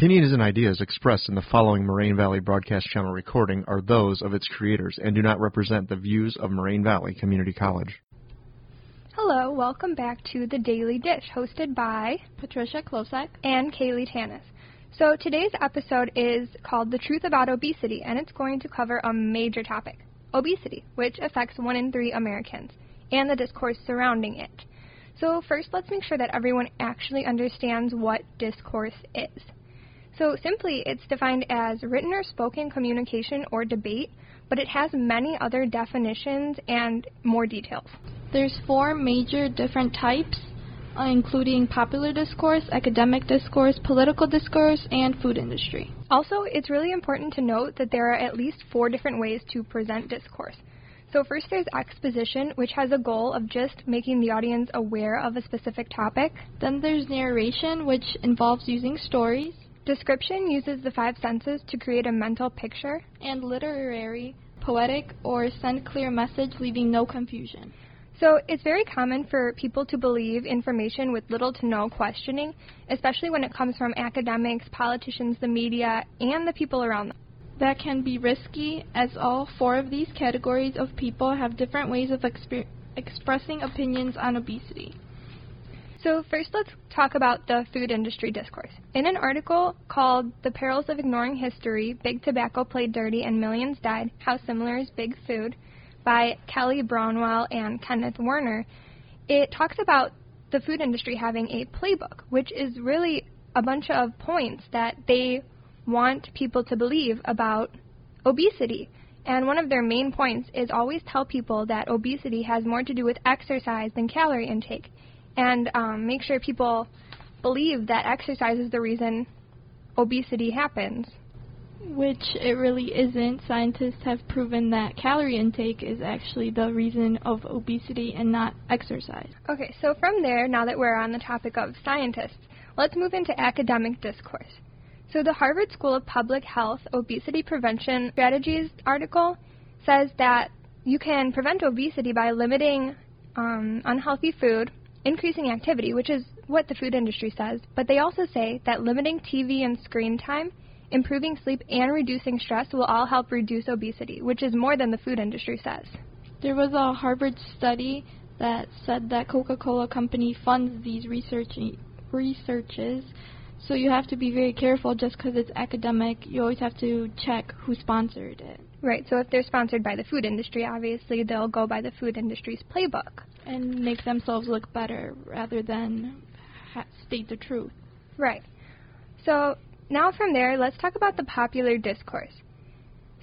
opinions and ideas expressed in the following Moraine Valley Broadcast Channel recording are those of its creators and do not represent the views of Moraine Valley Community College. Hello, welcome back to The Daily Dish, hosted by Patricia Klosek and Kaylee Tanis. So today's episode is called The Truth About Obesity, and it's going to cover a major topic obesity, which affects one in three Americans, and the discourse surrounding it. So, first, let's make sure that everyone actually understands what discourse is. So, simply, it's defined as written or spoken communication or debate, but it has many other definitions and more details. There's four major different types, uh, including popular discourse, academic discourse, political discourse, and food industry. Also, it's really important to note that there are at least four different ways to present discourse. So, first there's exposition, which has a goal of just making the audience aware of a specific topic. Then there's narration, which involves using stories. Description uses the five senses to create a mental picture. And literary, poetic, or send clear message, leaving no confusion. So it's very common for people to believe information with little to no questioning, especially when it comes from academics, politicians, the media, and the people around them. That can be risky, as all four of these categories of people have different ways of exp- expressing opinions on obesity. So, first, let's talk about the food industry discourse. In an article called The Perils of Ignoring History Big Tobacco Played Dirty and Millions Died How Similar is Big Food, by Kelly Brownell and Kenneth Warner, it talks about the food industry having a playbook, which is really a bunch of points that they want people to believe about obesity. And one of their main points is always tell people that obesity has more to do with exercise than calorie intake, and um, make sure people believe that exercise is the reason obesity happens. Which it really isn't. Scientists have proven that calorie intake is actually the reason of obesity and not exercise. Okay, so from there, now that we're on the topic of scientists, let's move into academic discourse. So the Harvard School of Public Health Obesity Prevention Strategies article says that you can prevent obesity by limiting um, unhealthy food, increasing activity, which is what the food industry says, but they also say that limiting TV and screen time improving sleep, and reducing stress will all help reduce obesity, which is more than the food industry says. There was a Harvard study that said that Coca-Cola company funds these research researches. So you have to be very careful just because it's academic. You always have to check who sponsored it. Right. So if they're sponsored by the food industry, obviously they'll go by the food industry's playbook and make themselves look better rather than ha- state the truth. Right. So now from there, let's talk about the popular discourse.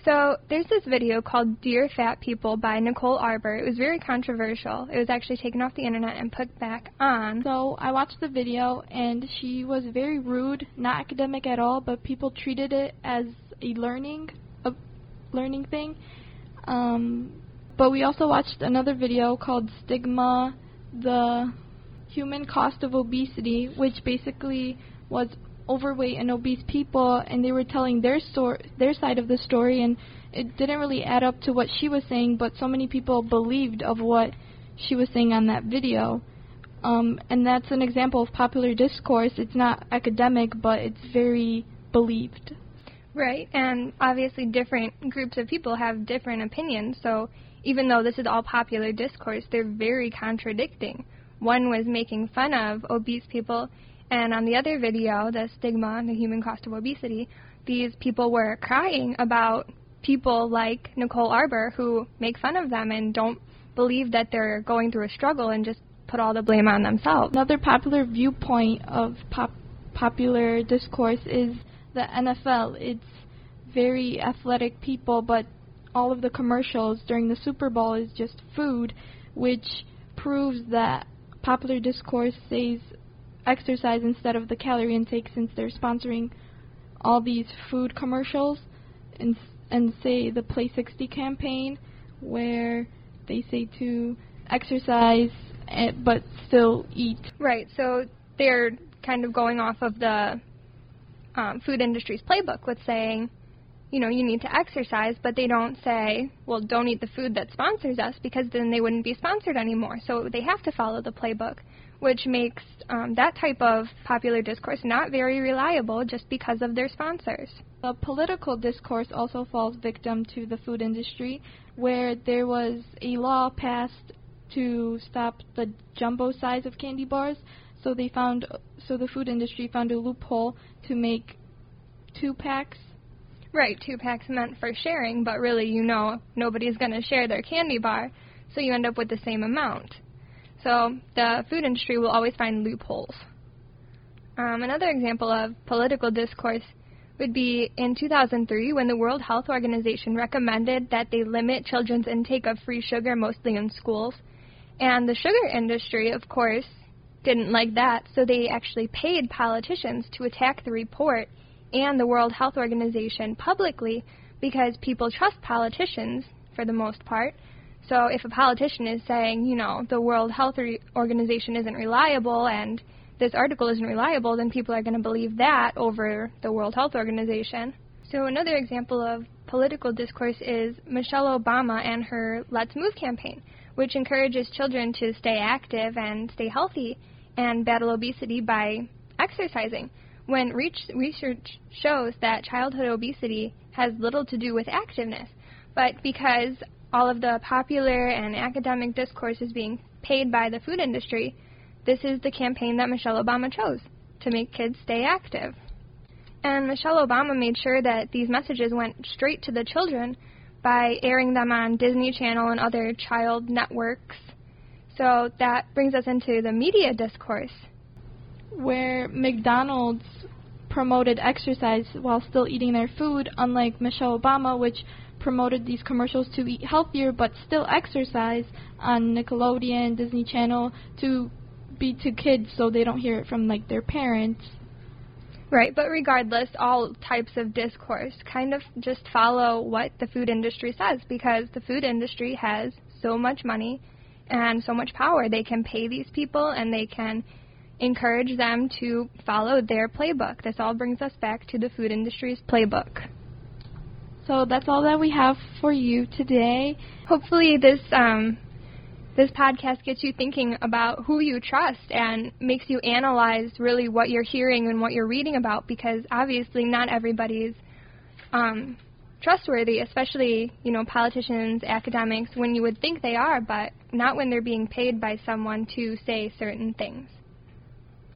So there's this video called Dear Fat People by Nicole Arbour. It was very controversial. It was actually taken off the internet and put back on. So I watched the video and she was very rude, not academic at all, but people treated it as a learning a learning thing. Um, but we also watched another video called Stigma, the human cost of obesity, which basically was overweight and obese people and they were telling their story their side of the story and it didn't really add up to what she was saying but so many people believed of what she was saying on that video. Um, and that's an example of popular discourse. It's not academic but it's very believed. Right and obviously different groups of people have different opinions so even though this is all popular discourse they're very contradicting. One was making fun of obese people and on the other video, the stigma and the human cost of obesity, these people were crying about people like Nicole Arbour who make fun of them and don't believe that they're going through a struggle and just put all the blame on themselves. Another popular viewpoint of pop- popular discourse is the NFL. It's very athletic people, but all of the commercials during the Super Bowl is just food, which proves that popular discourse says exercise instead of the calorie intake since they're sponsoring all these food commercials and and say the Play 60 campaign where they say to exercise eh, but still eat. Right. So they're kind of going off of the um, food industry's playbook with saying you know, you need to exercise, but they don't say, well, don't eat the food that sponsors us because then they wouldn't be sponsored anymore. So they have to follow the playbook, which makes um, that type of popular discourse not very reliable just because of their sponsors. The political discourse also falls victim to the food industry, where there was a law passed to stop the jumbo size of candy bars. So they found, so the food industry found a loophole to make two packs Right, two packs meant for sharing, but really you know nobody's going to share their candy bar, so you end up with the same amount. So the food industry will always find loopholes. Um, another example of political discourse would be in 2003 when the World Health Organization recommended that they limit children's intake of free sugar mostly in schools. And the sugar industry, of course, didn't like that, so they actually paid politicians to attack the report and the World Health Organization publicly because people trust politicians for the most part. So if a politician is saying, you know, the World Health Organization isn't reliable and this article isn't reliable, then people are going to believe that over the World Health Organization. So another example of political discourse is Michelle Obama and her Let's Move campaign, which encourages children to stay active and stay healthy and battle obesity by exercising when research shows that childhood obesity has little to do with activeness, but because all of the popular and academic discourse is being paid by the food industry, this is the campaign that Michelle Obama chose to make kids stay active. And Michelle Obama made sure that these messages went straight to the children by airing them on Disney Channel and other child networks. So that brings us into the media discourse. Where McDonald's promoted exercise while still eating their food, unlike Michelle Obama, which promoted these commercials to eat healthier but still exercise on Nickelodeon, Disney Channel to be to kids so they don't hear it from like their parents. Right, but regardless, all types of discourse kind of just follow what the food industry says because the food industry has so much money and so much power. They can pay these people and they can encourage them to follow their playbook. This all brings us back to the food industry's playbook. So that's all that we have for you today. Hopefully, this um, this podcast gets you thinking about who you trust and makes you analyze really what you're hearing and what you're reading about because obviously not everybody's um, trustworthy, especially you know politicians, academics, when you would think they are, but not when they're being paid by someone to say certain things.